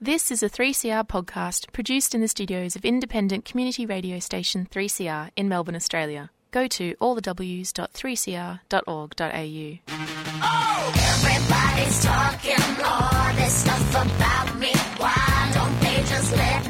This is a 3CR podcast produced in the studios of independent community radio station 3CR in Melbourne, Australia. Go to allthews.3cr.org.au. Oh, everybody's talking all this stuff about me. Why don't they just let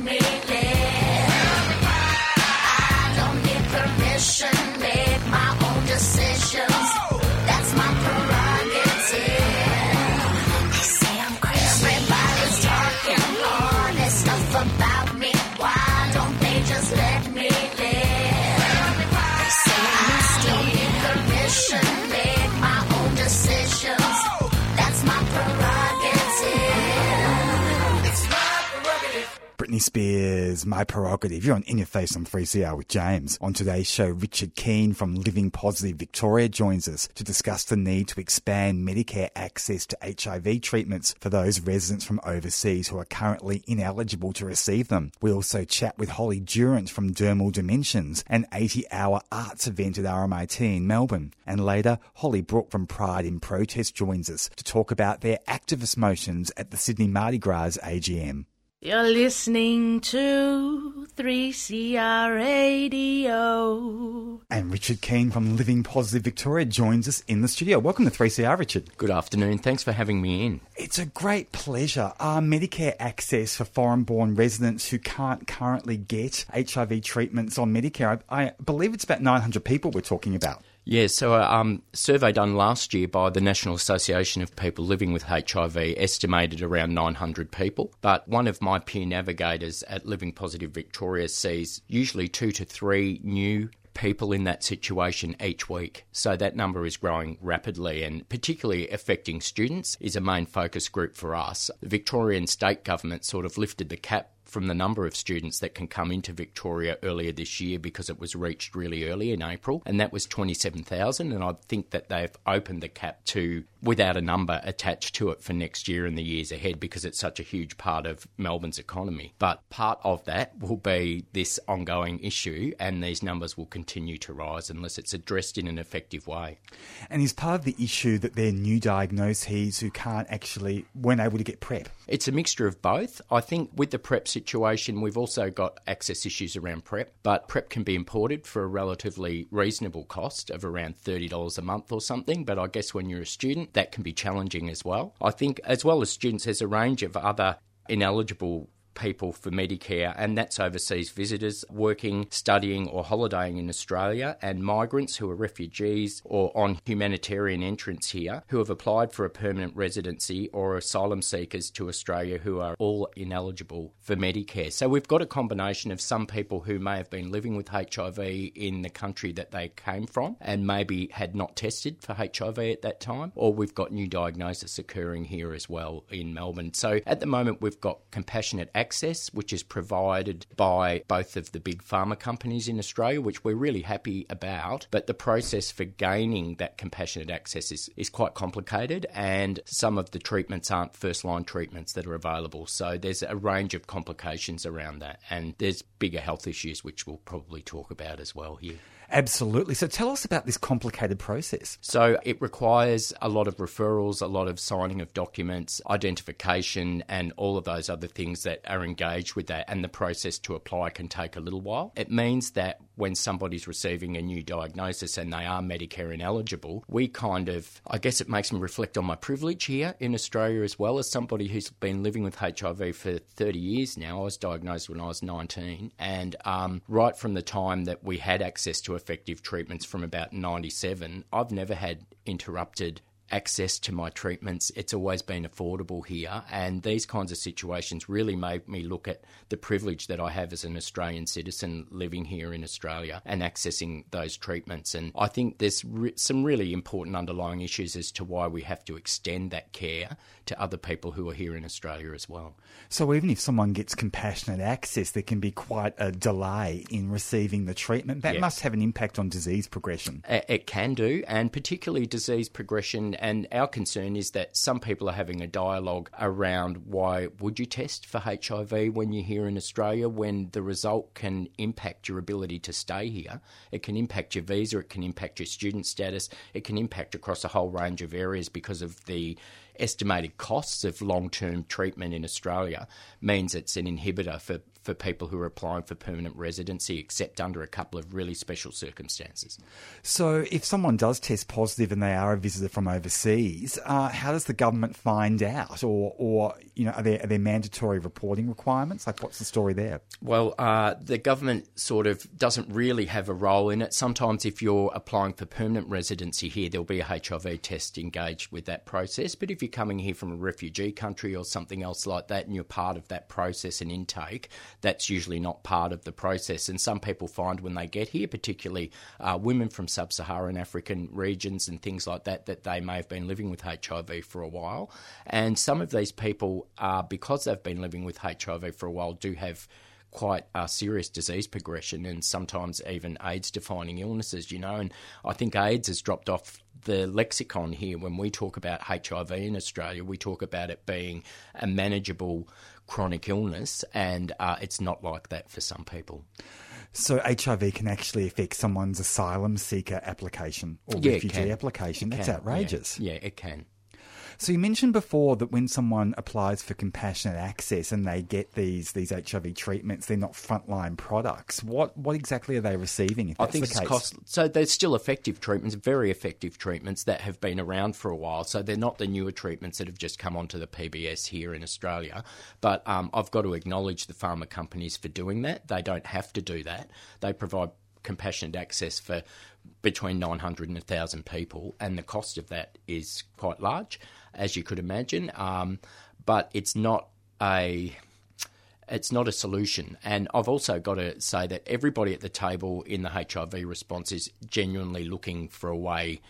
Britney Spears, My Prerogative. You're on In Your Face on 3CR with James. On today's show, Richard Keane from Living Positive Victoria joins us to discuss the need to expand Medicare access to HIV treatments for those residents from overseas who are currently ineligible to receive them. We also chat with Holly Durant from Dermal Dimensions, an 80 hour arts event at RMIT in Melbourne. And later, Holly Brooke from Pride in Protest joins us to talk about their activist motions at the Sydney Mardi Gras AGM. You're listening to 3CR Radio. And Richard Keane from Living Positive Victoria joins us in the studio. Welcome to 3CR, Richard. Good afternoon. Thanks for having me in. It's a great pleasure. Are Medicare access for foreign born residents who can't currently get HIV treatments on Medicare? I, I believe it's about 900 people we're talking about. Yeah, so a um, survey done last year by the National Association of People Living with HIV estimated around 900 people. But one of my peer navigators at Living Positive Victoria sees usually two to three new people in that situation each week. So that number is growing rapidly and particularly affecting students is a main focus group for us. The Victorian state government sort of lifted the cap from the number of students that can come into Victoria earlier this year because it was reached really early in April, and that was 27,000. And I think that they've opened the cap to without a number attached to it for next year and the years ahead because it's such a huge part of Melbourne's economy. But part of that will be this ongoing issue, and these numbers will continue to rise unless it's addressed in an effective way. And is part of the issue that they're new diagnoses who can't actually, weren't able to get PrEP? It's a mixture of both. I think with the PrEP situation, we've also got access issues around PrEP, but PrEP can be imported for a relatively reasonable cost of around $30 a month or something. But I guess when you're a student, that can be challenging as well. I think, as well as students, there's a range of other ineligible people for Medicare, and that's overseas visitors working, studying, or holidaying in Australia, and migrants who are refugees or on humanitarian entrance here who have applied for a permanent residency or asylum seekers to Australia who are all ineligible for Medicare. So we've got a combination of some people who may have been living with HIV in the country that they came from and maybe had not tested for HIV at that time, or we've got new diagnosis occurring here as well in Melbourne. So at the moment, we've got compassionate access, which is provided by both of the big pharma companies in Australia, which we're really happy about. But the process for gaining that compassionate access is, is quite complicated, and some of the treatments aren't first line treatments that are available. So there's a range of complications around that, and there's bigger health issues, which we'll probably talk about as well here. Absolutely. So tell us about this complicated process. So it requires a lot of referrals, a lot of signing of documents, identification, and all of those other things that are engaged with that. And the process to apply can take a little while. It means that when somebody's receiving a new diagnosis and they are Medicare ineligible, we kind of, I guess it makes me reflect on my privilege here in Australia as well as somebody who's been living with HIV for 30 years now. I was diagnosed when I was 19. And um, right from the time that we had access to effective treatments from about 97, I've never had interrupted access to my treatments. It's always been affordable here. And these kinds of situations really made me look at the privilege that I have as an Australian citizen living here in Australia and accessing those treatments. And I think there's re- some really important underlying issues as to why we have to extend that care to other people who are here in Australia as well. So even if someone gets compassionate access, there can be quite a delay in receiving the treatment. That Yeah. must have an impact on disease progression. It can do, and particularly disease progression. And our concern is that some people are having a dialogue around why would you test for HIV when you're here in Australia when the result can impact your ability to stay here. It can impact your visa, it can impact your student status, it can impact across a whole range of areas because of the estimated costs of long term treatment in Australia means it's an inhibitor for, for people who are applying for permanent residency, except under a couple of really special circumstances. So, if someone does test positive and they are a visitor from overseas, uh, how does the government find out, or, or you know, are there are there mandatory reporting requirements? Like, what's the story there? Well, uh, the government sort of doesn't really have a role in it. Sometimes, if you're applying for permanent residency here, there'll be a HIV test engaged with that process. But if you're coming here from a refugee country or something else like that, and you're part of that process and intake, that's usually not part of the process. And some people find when they get here, particularly uh, women from sub Saharan African regions and things like that, that they may have been living with HIV for a while. And some of these people, uh, because they've been living with HIV for a while, do have quite uh, serious disease progression and sometimes even AIDS defining illnesses, you know. And I think AIDS has dropped off the lexicon here when we talk about HIV in Australia. We talk about it being a manageable chronic illness, and uh, it's not like that for some people. So HIV can actually affect someone's asylum seeker application or Yeah, refugee application. It That's can, outrageous. Yeah, yeah, it can. So you mentioned before that when someone applies for compassionate access and they get these these HIV treatments, they're not frontline products. What what exactly are they receiving? If I think the it's case? cost. So there's still effective treatments, very effective treatments that have been around for a while. So they're not the newer treatments that have just come onto the PBS here in Australia. But um, I've got to acknowledge the pharma companies for doing that. They don't have to do that. They provide compassionate access for between 900 and 1,000 people, and the cost of that is quite large, as you could imagine. Um, but it's not a it's not a solution. And I've also got to say that everybody at the table in the HIV response is genuinely looking for a way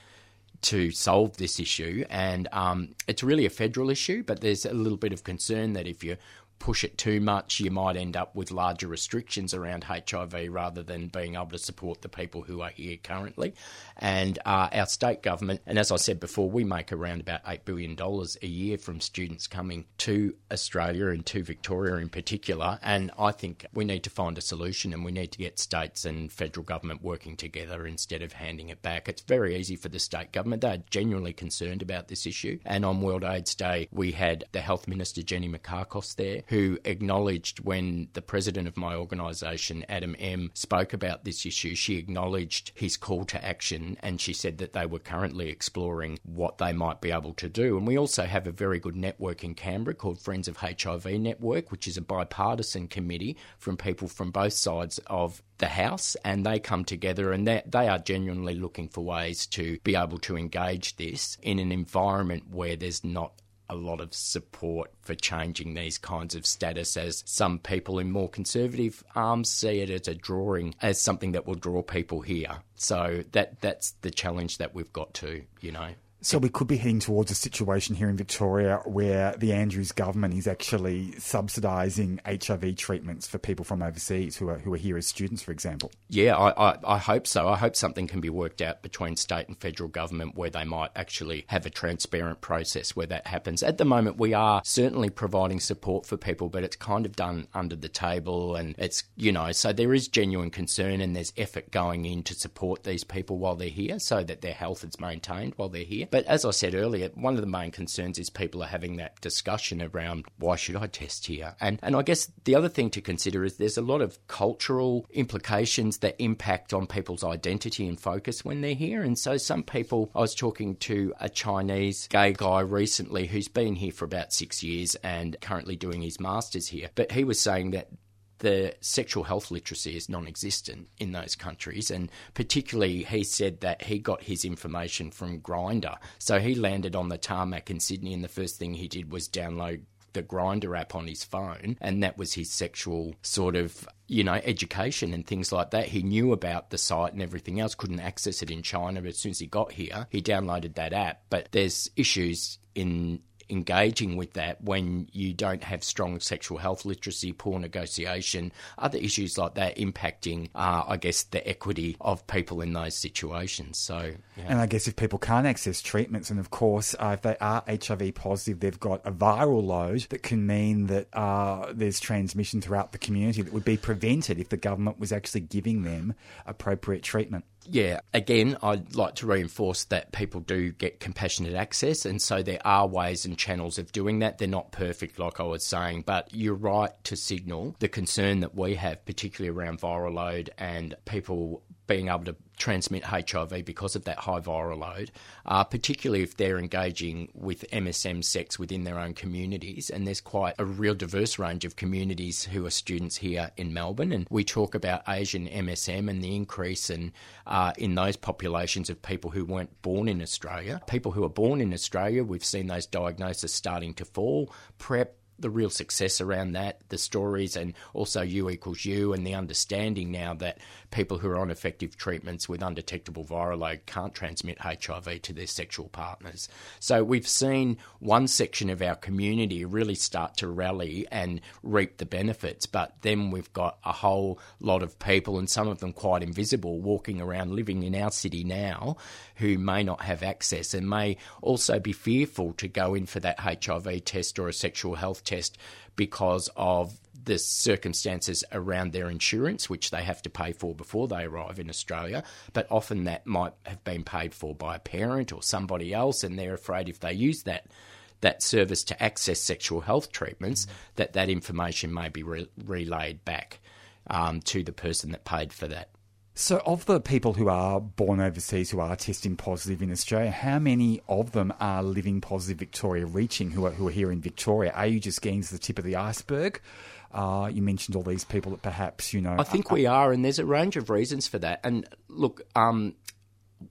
to solve this issue. And um, it's really a federal issue, but there's a little bit of concern that if you push it too much, you might end up with larger restrictions around HIV rather than being able to support the people who are here currently. And uh, our state government, and as I said before, we make around about $8 billion a year from students coming to Australia and to Victoria in particular. And I think we need to find a solution and we need to get states and federal government working together instead of handing it back. It's very easy for the state government. They're genuinely concerned about this issue. And on World AIDS Day, we had the Health Minister, Jenny Mikakos, there, who acknowledged when the president of my organisation, Adam M., spoke about this issue, she acknowledged his call to action and she said that they were currently exploring what they might be able to do. And we also have a very good network in Canberra called Friends of HIV Network, which is a bipartisan committee from people from both sides of the House, and they come together and they, are genuinely looking for ways to be able to engage this in an environment where there's not a lot of support for changing these kinds of status as some people in more conservative arms see it as a drawing as something that will draw people here. So that that's the challenge that we've got to you know So we could be heading towards a situation here in Victoria where the Andrews government is actually subsidising HIV treatments for people from overseas who are who are here as students, for example. Yeah, I, I, I hope so. I hope something can be worked out between state and federal government where they might actually have a transparent process where that happens. At the moment, we are certainly providing support for people, but it's kind of done under the table and it's, you know, so there is genuine concern and there's effort going in to support these people while they're here so that their health is maintained while they're here. But as I said earlier, one of the main concerns is people are having that discussion around why should I test here? And and I guess the other thing to consider is there's a lot of cultural implications that impact on people's identity and focus when they're here. And so some people I was talking to a Chinese gay guy recently who's been here for about six years and currently doing his masters here. But he was saying that the sexual health literacy is non existent in those countries. And particularly, he said that he got his information from Grindr. So he landed on the tarmac in Sydney, and the first thing he did was download the Grindr app on his phone, and that was his sexual sort of, you know, education and things like that. He knew about the site and everything else, couldn't access it in China, but as soon as he got here, he downloaded that app. But there's issues in engaging with that when you don't have strong sexual health literacy, poor negotiation, other issues like that impacting, uh, I guess, the equity of people in those situations. So, yeah. And I guess if people can't access treatments, and of course, uh, if they are HIV positive, they've got a viral load that can mean that uh, there's transmission throughout the community that would be prevented if the government was actually giving them appropriate treatment. Yeah, again, I'd like to reinforce that people do get compassionate access, and so there are ways and channels of doing that. They're not perfect, like I was saying, but you're right to signal the concern that we have, particularly around viral load and people being able to transmit HIV because of that high viral load, uh, particularly if they're engaging with MSM sex within their own communities. And there's quite a real diverse range of communities who are students here in Melbourne. And we talk about Asian MSM and the increase in, uh, in those populations of people who weren't born in Australia. People who are born in Australia, we've seen those diagnoses starting to fall. PrEP the real success around that, the stories, and also U equals U, and the understanding now that people who are on effective treatments with undetectable viral load can't transmit HIV to their sexual partners. So we've seen one section of our community really start to rally and reap the benefits, but then we've got a whole lot of people, and some of them quite invisible, walking around living in our city now who may not have access and may also be fearful to go in for that HIV test or a sexual health test because of the circumstances around their insurance, which they have to pay for before they arrive in Australia. But often that might have been paid for by a parent or somebody else, and they're afraid if they use that that service to access sexual health treatments, that that information may be re- relayed back um, to the person that paid for that. So, of the people who are born overseas who are testing positive in Australia, how many of them are living positive Victoria reaching who are, who are here in Victoria? Are you just getting to the tip of the iceberg? Uh, you mentioned all these people that perhaps, you know. I think we are, and there's a range of reasons for that. And look, um,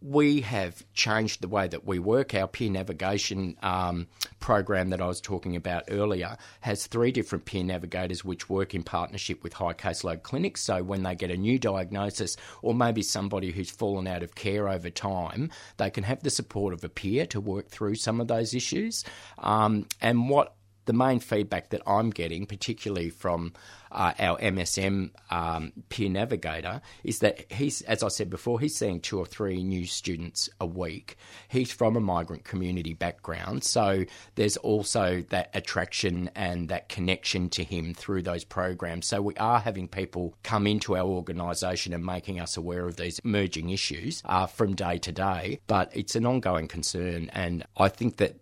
we have changed the way that we work. Our peer navigation um, program that I was talking about earlier has three different peer navigators which work in partnership with high caseload clinics. So when they get a new diagnosis or maybe somebody who's fallen out of care over time, they can have the support of a peer to work through some of those issues. Um, and what the main feedback that I'm getting, particularly from uh, our MSM um, peer navigator, is that he's, as I said before, he's seeing two or three new students a week. He's from a migrant community background, so there's also that attraction and that connection to him through those programs. So we are having people come into our organisation and making us aware of these emerging issues uh, from day to day, but it's an ongoing concern, and I think that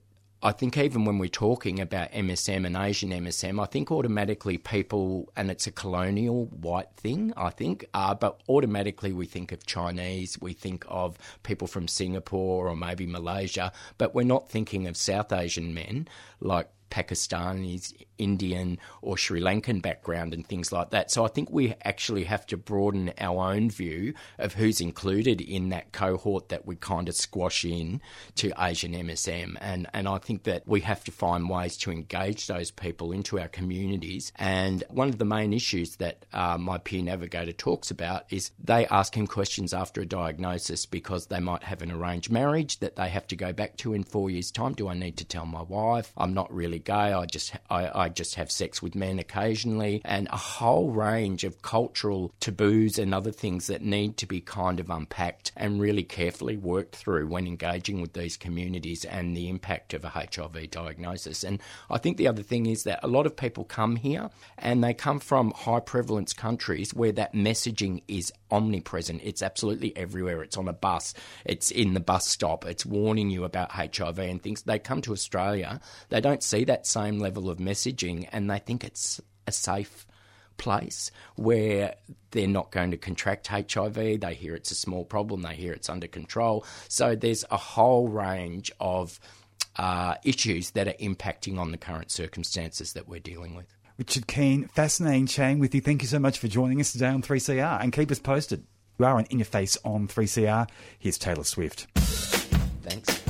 I think even when we're talking about MSM and Asian MSM, I think automatically people, and it's a colonial white thing, I think, uh, but automatically we think of Chinese, we think of people from Singapore or maybe Malaysia, but we're not thinking of South Asian men like Pakistani, Indian, or Sri Lankan background and things like that. So I think we actually have to broaden our own view of who's included in that cohort that we kind of squash in to Asian MSM. And, and I think that we have to find ways to engage those people into our communities. And one of the main issues that uh, my peer navigator talks about is they ask him questions after a diagnosis because they might have an arranged marriage that they have to go back to in four years' time. Do I need to tell my wife? I'm not really gay. I just I, I just have sex with men occasionally, and a whole range of cultural taboos and other things that need to be kind of unpacked and really carefully worked through when engaging with these communities and the impact of a HIV diagnosis. And I think the other thing is that a lot of people come here and they come from high prevalence countries where that messaging is omnipresent. It's absolutely everywhere. It's on a bus, it's in the bus stop, it's warning you about HIV and things. They come to Australia, they don't see that same level of messaging, and they think it's a safe place where they're not going to contract HIV. They hear it's a small problem, they hear it's under control. So there's a whole range of uh, issues that are impacting on the current circumstances that we're dealing with. Richard Keane, fascinating chatting with you. Thank you so much for joining us today on 3CR and keep us posted. You are on In Your Face on 3CR. Here's Taylor Swift. Thanks.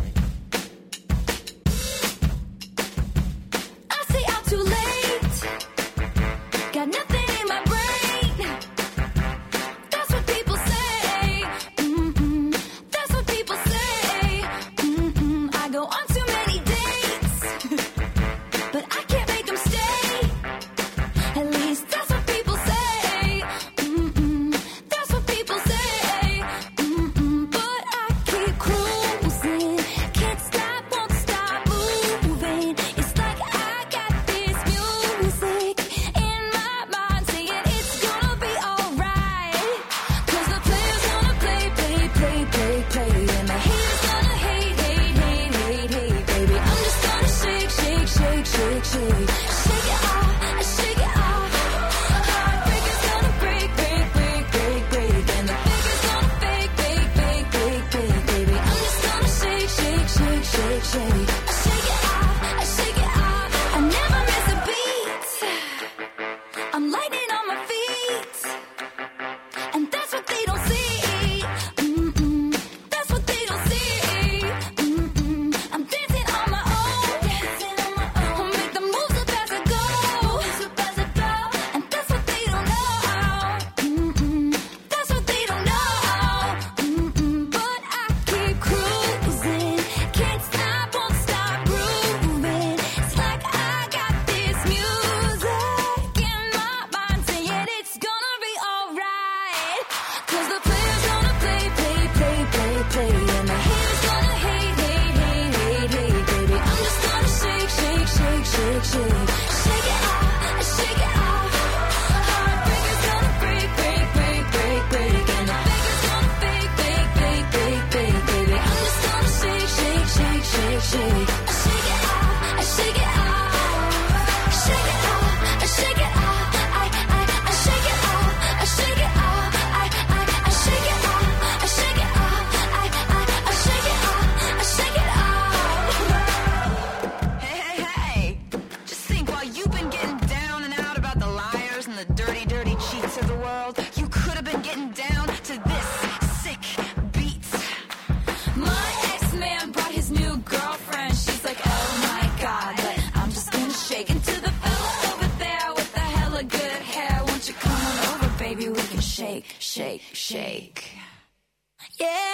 Yeah.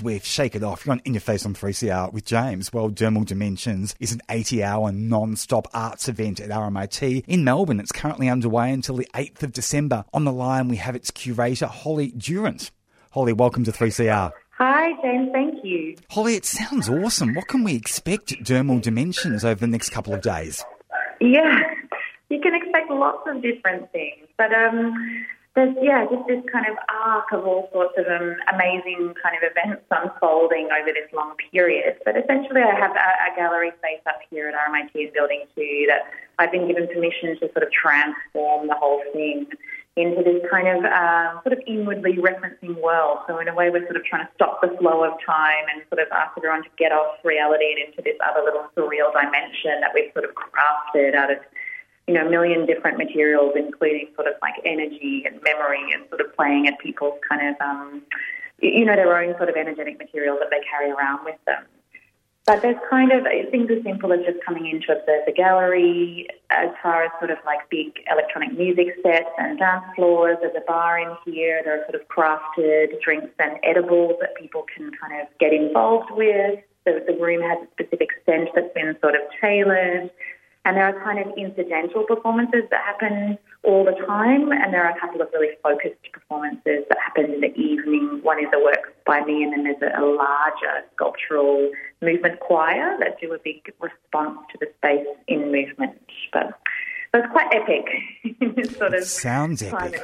Swift, Shake It Off. You're on In Your Face on 3CR with James. Well, Dermal Dimensions is an 80 hour non stop arts event at RMIT in Melbourne. It's currently underway until the 8th of December. On the line, we have its curator, Holly Durant. Holly, welcome to 3CR. Hi, James. Thank you. Holly, it sounds awesome. What can we expect at Dermal Dimensions over the next couple of days? Yeah, you can expect lots of different things, but um, there's yeah, just this kind of arc of all sorts of um, amazing kind of events unfolding over this long period. But essentially, I have a, a gallery space up here at RMIT in Building Two that I've been given permission to sort of transform the whole thing into this kind of um, sort of inwardly referencing world. So in a way, we're sort of trying to stop the flow of time and sort of ask everyone to get off reality and into this other little surreal dimension that we've sort of crafted out of you know, a million different materials, including sort of like energy and memory and sort of playing at people's kind of, um, you know, their own sort of energetic material that they carry around with them. But there's kind of things as simple as just coming in to observe the gallery, as far as sort of like big electronic music sets and dance floors. There's a bar in here. There are sort of crafted drinks and edibles that people can kind of get involved with. The, the room has a specific scent that's been sort of tailored. And there are kind of incidental performances that happen all the time, and there are a couple of really focused performances that happen in the evening. One is a work by me, and then there's a, a larger sculptural movement choir that do a big response to the space in movement. But so it's quite epic. sort of Sounds epic.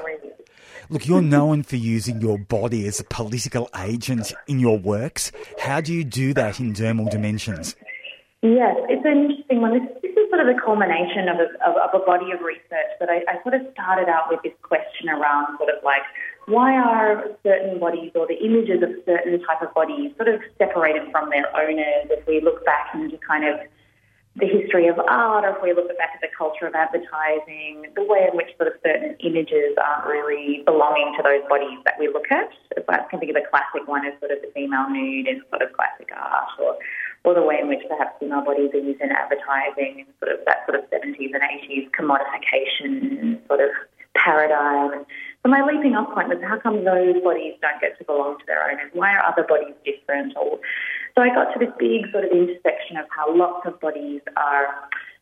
Look, you're known for using your body as a political agent in your works. How do you do that in Dermal Dimensions? Yes, it's an interesting one. This, this is sort of the culmination of a, of, of a body of research that I, I sort of started out with this question around sort of like why are certain bodies or the images of certain type of bodies sort of separated from their owners if we look back into kind of the history of art or if we look back at the culture of advertising, the way in which sort of certain images aren't really belonging to those bodies that we look at. If I can think of a classic one as sort of the female nude in sort of classic art or or the way in which perhaps female bodies are used in advertising and sort of that sort of 70s and 80s commodification sort of paradigm. So my leaping off point was how come those bodies don't get to belong to their owners? Why are other bodies different? Or, so I got to this big sort of intersection of how lots of bodies are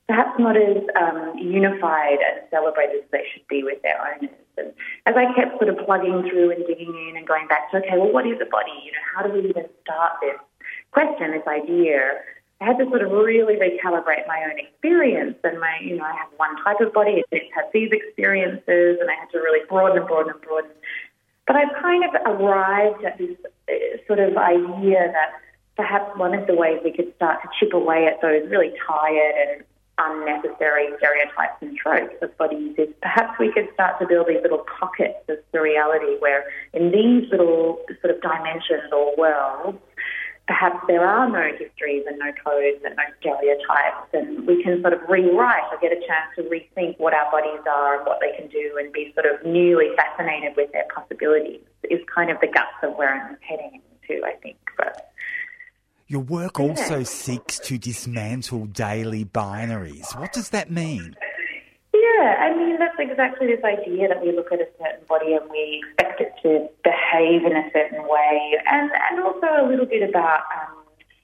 perhaps not as um, unified and celebrated as they should be with their owners. And as I kept sort of plugging through and digging in and going back to, okay, well, what is a body? You know, how do we even start this? Question, this idea, I had to sort of really recalibrate my own experience and my, you know, I have one type of body, it has these experiences, and I had to really broaden and broaden and broaden. But I've kind of arrived at this uh, sort of idea that perhaps one of the ways we could start to chip away at those really tired and unnecessary stereotypes and tropes of bodies is perhaps we could start to build these little pockets of surreality where in these little sort of dimensions or worlds, perhaps there are no histories and no codes and no stereotypes, and we can sort of rewrite or get a chance to rethink what our bodies are and what they can do and be sort of newly fascinated with their possibilities is kind of the guts of where I'm heading to, I think. But Your work also seeks to dismantle daily binaries. What does that mean? That's exactly this idea that we look at a certain body and we expect it to behave in a certain way, and, and also a little bit about um,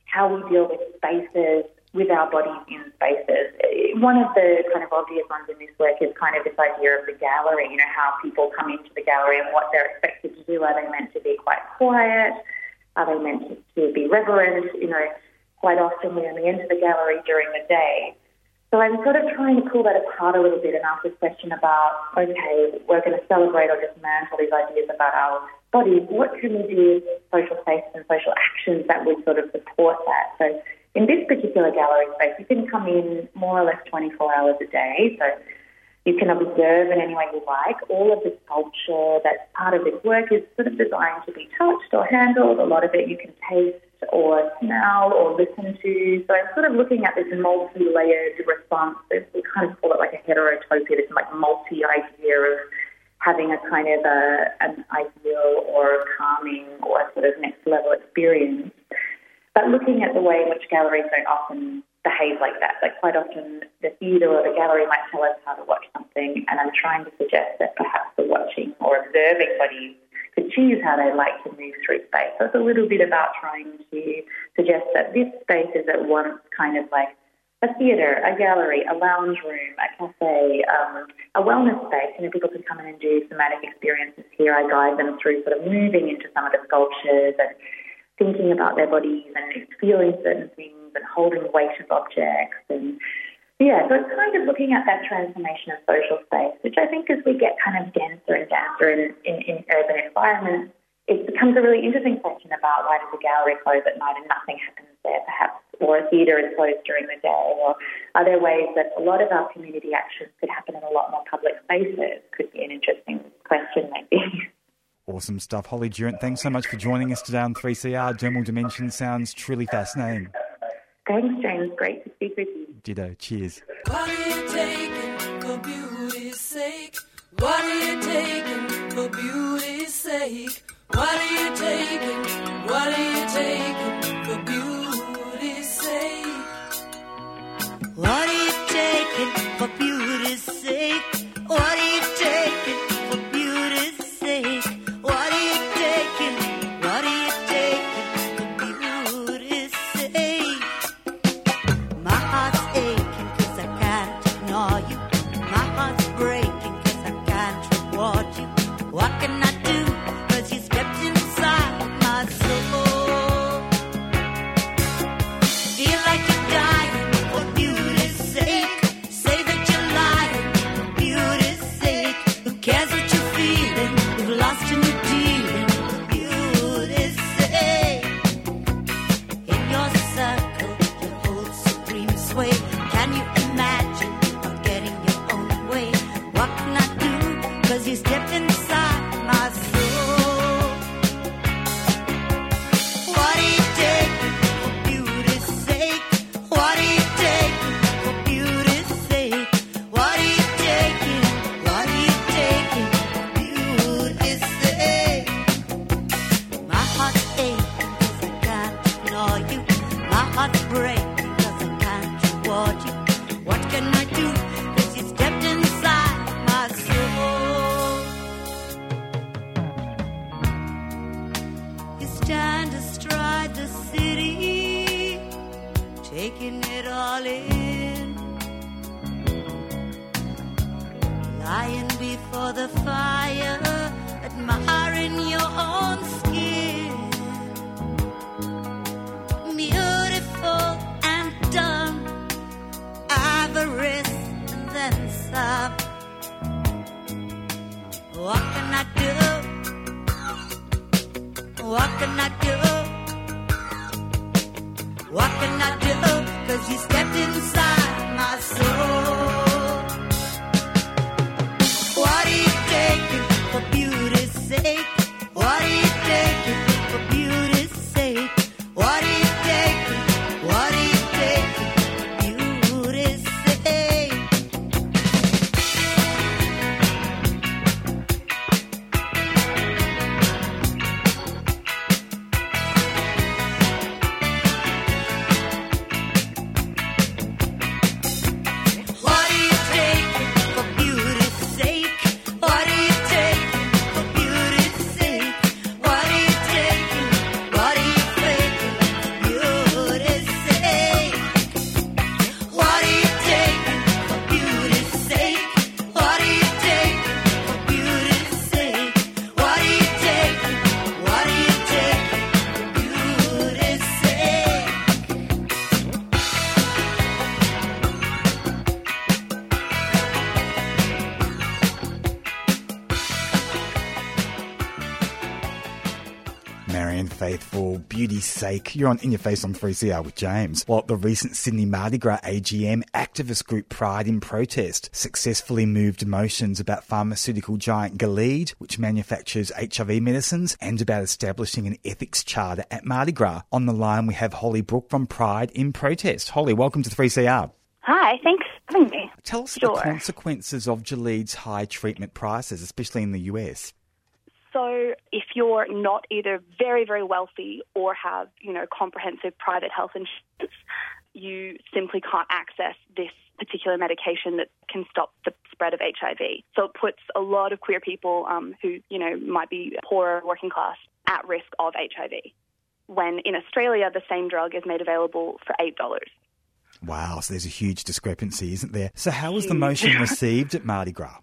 how we deal with spaces with our bodies in spaces. One of the kind of obvious ones in this work is kind of this idea of the gallery, you know, how people come into the gallery and what they're expected to do. Are they meant to be quite quiet? Are they meant to, to be reverent? You know, quite often we only enter the gallery during the day. So I'm sort of trying to pull that apart a little bit and ask this question about, okay, we're going to celebrate or dismantle these ideas about our bodies. What can we do social spaces and social actions that would sort of support that? So in this particular gallery space, you can come in more or less 24 hours a day. So you can observe in any way you like. All of the sculpture that's part of this work is sort of designed to be touched or handled. A lot of it you can taste or smell or listen to. So I'm sort of looking at this multi-layered response. We kind of call it like a heterotopia, this like multi-idea of having a kind of a, an ideal or a calming or sort of next level experience. But looking at the way in which galleries don't often behave like that, like quite often the theatre or the gallery might tell us how to watch something, and I'm trying to suggest that perhaps the watching or observing bodies could choose how they like to move through space. So it's a little bit about trying to suggest that this space is at once kind of like a theatre, a gallery, a lounge room, a cafe, um, a wellness space. You know, people can come in and do somatic experiences here. I guide them through sort of moving into some of the sculptures and thinking about their bodies and feeling certain things and holding weight of objects and yeah, so it's kind of looking at that transformation of social space, which I think as we get kind of denser and denser in, in, in urban environments, it becomes a really interesting question about why does a gallery close at night and nothing happens there, perhaps, or a theatre is closed during the day, or are there ways that a lot of our community actions could happen in a lot more public spaces? Could be an interesting question, maybe. Awesome stuff. Holly Durant, thanks so much for joining us today on 3CR. Dermal Dimension sounds truly fascinating. Thanks, James. Great to speak with you. Ditto. Cheers. What are you taking for beauty's sake? What are you taking for beauty's sake? What are you taking? What Beauty's sake. You're on In Your Face on 3CR with James. Well, the recent Sydney Mardi Gras AGM activist group Pride in Protest successfully moved motions about pharmaceutical giant Gilead, which manufactures HIV medicines, and about establishing an ethics charter at Mardi Gras. On the line, we have Holly Brooke from Pride in Protest. Holly, welcome to 3CR. Hi, thanks for having me. Tell us Sure. the consequences of Gilead's high treatment prices, especially in the US. So, if you're not either very, very wealthy or have, you know, comprehensive private health insurance, you simply can't access this particular medication that can stop the spread of HIV. So, it puts a lot of queer people um, who, you know, might be poorer, working class, at risk of HIV. When in Australia, the same drug is made available for $8. Wow, so there's a huge discrepancy, isn't there? So, how was the motion received at Mardi Gras?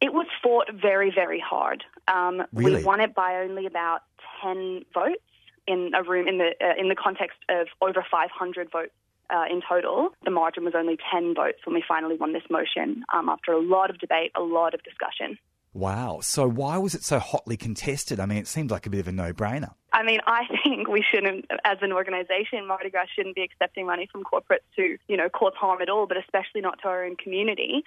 It was fought very, very hard. Um, Really? We won it by only about ten votes in a room in the uh, in the context of over 500 votes uh, in total. The margin was only 10 votes when we finally won this motion. Um, after a lot of debate, a lot of discussion. Wow, so why was it so hotly contested? I mean, it seemed like a bit of a no brainer. I mean, I think we shouldn't, as an organisation, Mardi Gras shouldn't be accepting money from corporates to, you know, cause harm at all, but especially not to our own community.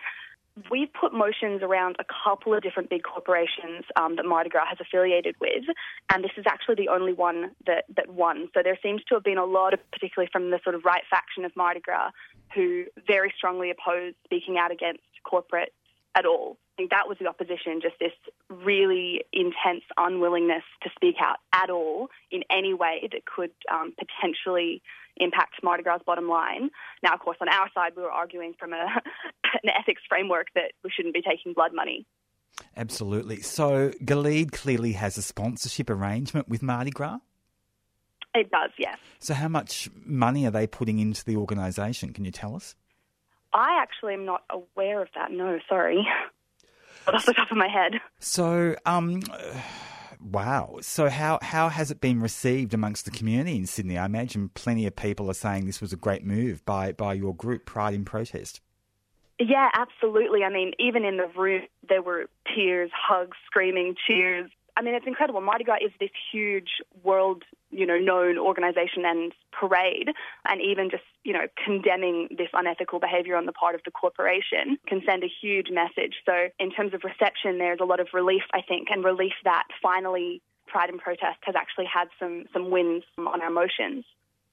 We've put motions around a couple of different big corporations um, that Mardi Gras has affiliated with, and this is actually the only one that, that won. So there seems to have been a lot of, particularly from the sort of right faction of Mardi Gras, who very strongly oppose speaking out against corporate at all. I think that was the opposition, just this really intense unwillingness to speak out at all in any way that could um, potentially impact Mardi Gras' bottom line. Now, of course, on our side, we were arguing from a, an ethics framework that we shouldn't be taking blood money. Absolutely. So, Gilead clearly has a sponsorship arrangement with Mardi Gras. It does, yes. So, how much money are they putting into the organisation? Can you tell us? I actually am not aware of that. No, sorry. Not off the top of my head. So, um, wow. So, how how has it been received amongst the community in Sydney? I imagine plenty of people are saying this was a great move by by your group, Pride in Protest. Yeah, absolutely. I mean, even in the room, there were tears, hugs, screaming, cheers. I mean, it's incredible. Mardi Gras is this huge world, you know, known organization and parade, and even just, you know, condemning this unethical behavior on the part of the corporation can send a huge message. So, in terms of reception, there's a lot of relief, I think, and relief that finally Pride and Protest has actually had some some wins on our motions.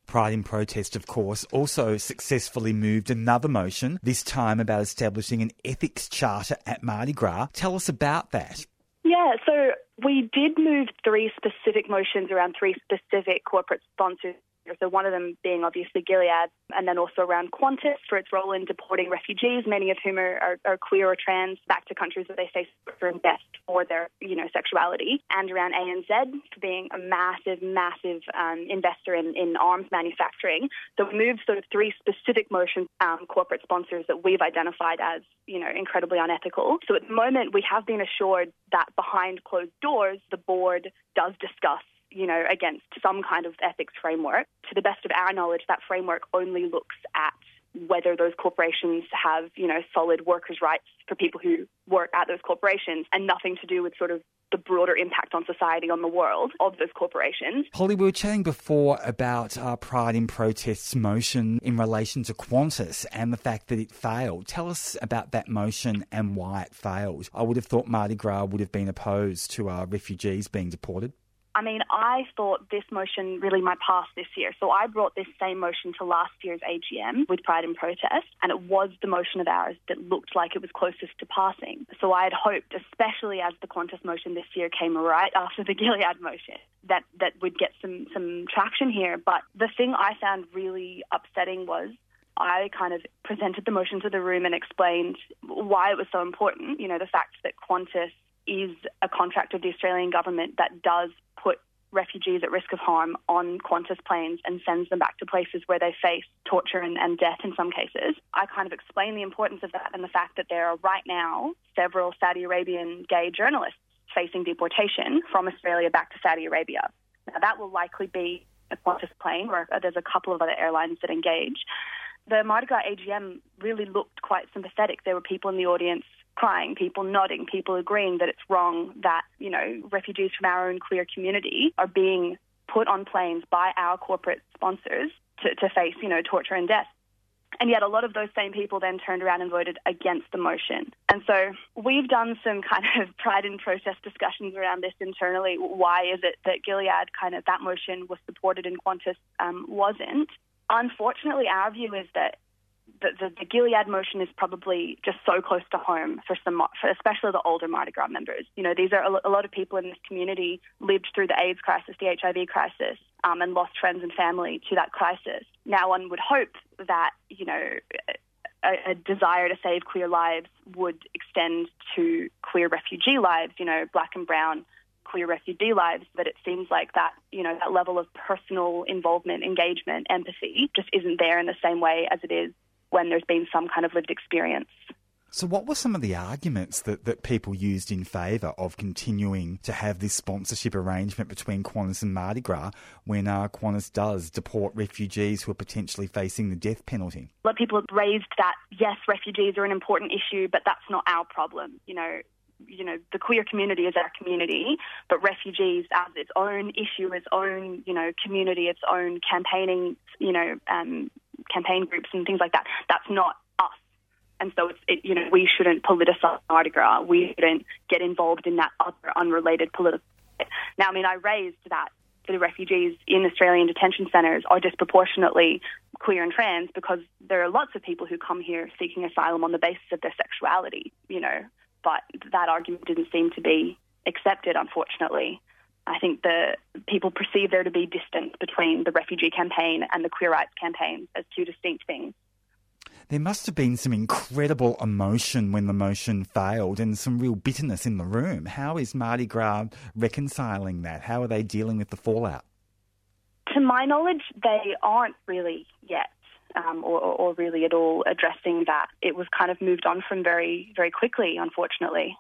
Pride in Protest, of course, also successfully moved another motion, this time about establishing an ethics charter at Mardi Gras. Tell us about that. Yeah, so we did move three specific motions around three specific corporate sponsors. So one of them being obviously Gilead, and then also around Qantas for its role in deporting refugees, many of whom are, are, are queer or trans, back to countries where they face torture and death for their, you know, sexuality, and around ANZ for being a massive, massive um, investor in, in arms manufacturing. So we moved sort of three specific motions, um, corporate sponsors that we've identified as, you know, incredibly unethical. So at the moment, we have been assured that behind closed doors, the board does discuss you know, against some kind of ethics framework. To the best of our knowledge, that framework only looks at whether those corporations have, you know, solid workers' rights for people who work at those corporations and nothing to do with sort of the broader impact on society, on the world of those corporations. Holly, we were chatting before about our Pride in Protest's motion in relation to Qantas and the fact that it failed. Tell us about that motion and why it failed. I would have thought Mardi Gras would have been opposed to uh, refugees being deported. I mean, I thought this motion really might pass this year. So I brought this same motion to last year's AGM with Pride in Protest, and it was the motion of ours that looked like it was closest to passing. So I had hoped, especially as the Qantas motion this year came right after the Gilead motion, that, that we'd get some, some traction here. But the thing I found really upsetting was I kind of presented the motion to the room and explained why it was so important. You know, the fact that Qantas is a contract of the Australian government that does put refugees at risk of harm on Qantas planes and sends them back to places where they face torture and, and death in some cases. I kind of explained the importance of that and the fact that there are right now several Saudi Arabian gay journalists facing deportation from Australia back to Saudi Arabia. Now, that will likely be a Qantas plane, or there's a couple of other airlines that engage. The Mardi Gras AGM really looked quite sympathetic. There were people in the audience crying, people nodding, people agreeing that it's wrong that, you know, refugees from our own queer community are being put on planes by our corporate sponsors to, to face, you know, torture and death. And yet, a lot of those same people then turned around and voted against the motion. And so, we've done some kind of pride and protest discussions around this internally. Why is it that Gilead kind of that motion was supported and Qantas um, wasn't? Unfortunately, our view is that the, the, the Gilead motion is probably just so close to home for some, for especially the older Mardi Gras members. You know, these are a, lot of people in this community lived through the AIDS crisis, the HIV crisis, um, and lost friends and family to that crisis. Now, one would hope that you know a, a desire to save queer lives would extend to queer refugee lives. You know, black and brown queer refugee lives, but it seems like that, you know, that level of personal involvement, engagement, empathy just isn't there in the same way as it is when there's been some kind of lived experience. So, what were some of the arguments that, that people used in favour of continuing to have this sponsorship arrangement between Qantas and Mardi Gras when uh, Qantas does deport refugees who are potentially facing the death penalty? A lot of people have raised that yes, refugees are an important issue, but that's not our problem. You know, you know, the queer community is our community, but refugees as its own issue, its own, you know, community, its own campaigning, you know, um, campaign groups and things like that. That's not us. And so it's, it, you know, we shouldn't politicize Mardi Gras. We shouldn't get involved in that other unrelated political. Now, I mean, I raised that the refugees in Australian detention centres are disproportionately queer and trans because there are lots of people who come here seeking asylum on the basis of their sexuality, you know, but that argument didn't seem to be accepted, unfortunately. I think the people perceive there to be distance between the refugee campaign and the queer rights campaign as two distinct things. There must have been some incredible emotion when the motion failed and some real bitterness in the room. How is Mardi Gras reconciling that? How are they dealing with the fallout? To my knowledge, they aren't really yet. Um, or, or really at all addressing that. It was kind of moved on from very, very quickly, unfortunately.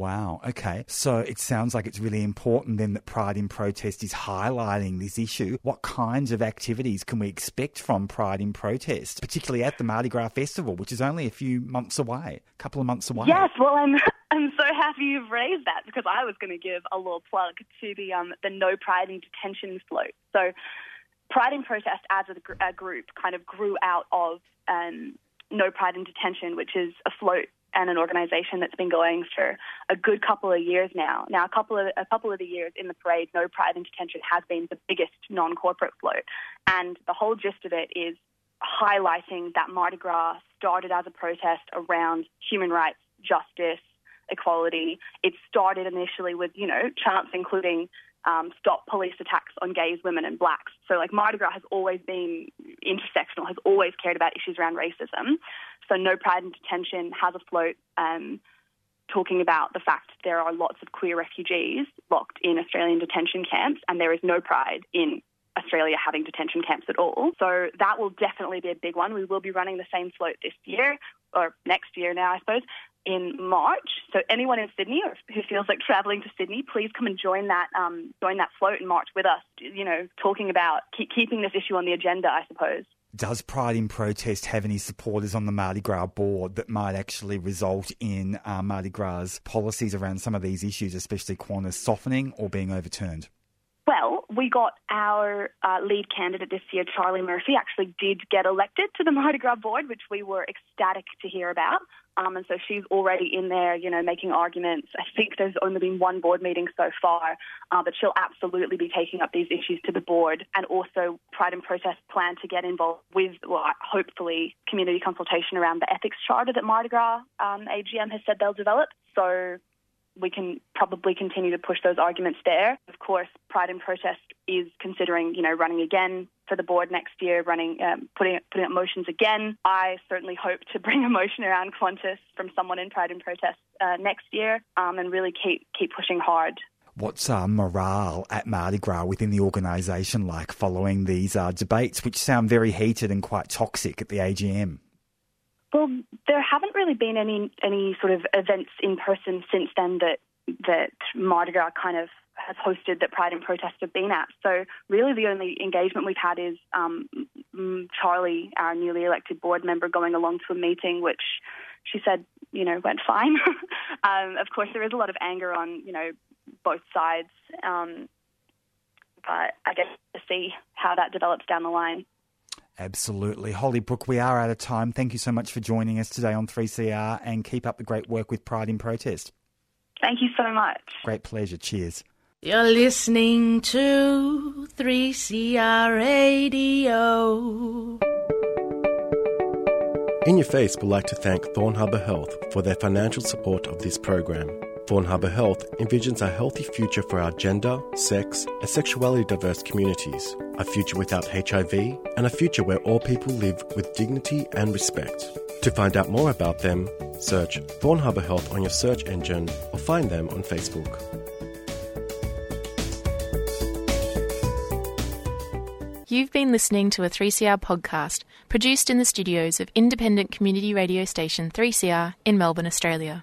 Wow. Okay. So it sounds like it's really important then that Pride in Protest is highlighting this issue. What kinds of activities can we expect from Pride in Protest, particularly at the Mardi Gras Festival, which is only a few months away, a couple of months away? Yes, well, I'm I'm so happy you've raised that because I was going to give a little plug to the um, the No Pride in Detention float. So, Pride in Protest as a, gr- a group kind of grew out of um, No Pride in Detention, which is a float and an organisation that's been going for a good couple of years now. Now, a couple of a couple of the years in the parade, No Pride in Detention has been the biggest non-corporate float, and the whole gist of it is highlighting that Mardi Gras started as a protest around human rights, justice, equality. It started initially with you know chants including um, stop police attacks on gays, women, and blacks. So, like, Mardi Gras has always been intersectional, has always cared about issues around racism. So, No Pride in Detention has a float um, talking about the fact there are lots of queer refugees locked in Australian detention camps, and there is no pride in Australia having detention camps at all. So that will definitely be a big one. We will be running the same float this year, or next year now, I suppose, in March. So anyone in Sydney or who feels like travelling to Sydney, please come and join that um, join that float in March with us. You know, talking about keep, keeping this issue on the agenda, I suppose. Does Pride in Protest have any supporters on the Mardi Gras board that might actually result in uh, Mardi Gras policies around some of these issues, especially Qantas softening or being overturned? Well, we got our uh, lead candidate this year, Charlie Murphy, actually did get elected to the Mardi Gras board, which we were ecstatic to hear about. Um, and so she's already in there, you know, making arguments. I think there's only been one board meeting so far, uh, but she'll absolutely be taking up these issues to the board. And also, Pride in Protest plan to get involved with, well, hopefully, community consultation around the ethics charter that Mardi Gras um, AGM has said they'll develop. So we can probably continue to push those arguments there. Of course, Pride in Protest is considering, you know, running again for the board next year, running, um, putting putting up motions again. I certainly hope to bring a motion around Qantas from someone in Pride in Protest uh, next year, um, and really keep keep pushing hard. What's uh, morale at Mardi Gras within the organisation like following these uh, debates, which sound very heated and quite toxic at the AGM? Well, there haven't really been any any sort of events in person since then that that Mardi Gras kind of has hosted that Pride in Protest have been at. So really, the only engagement we've had is um, Charlie, our newly elected board member, going along to a meeting, which she said, you know, went fine. um, of course, there is a lot of anger on you know both sides. Um, but I guess to see how that develops down the line. Absolutely. Holly Brooke, we are out of time. Thank you so much for joining us today on 3CR and keep up the great work with Pride in Protest. Thank you so much. Great pleasure. Cheers. You're listening to 3CR Radio. In Your Face would like to thank Thorn Harbour Health for their financial support of this program. Thorn Harbour Health envisions a healthy future for our gender, sex, and sexuality diverse communities, a future without HIV, and a future where all people live with dignity and respect. To find out more about them, search Thorn Harbour Health on your search engine or find them on Facebook. You've been listening to a 3CR podcast produced in the studios of independent community radio station 3CR in Melbourne, Australia.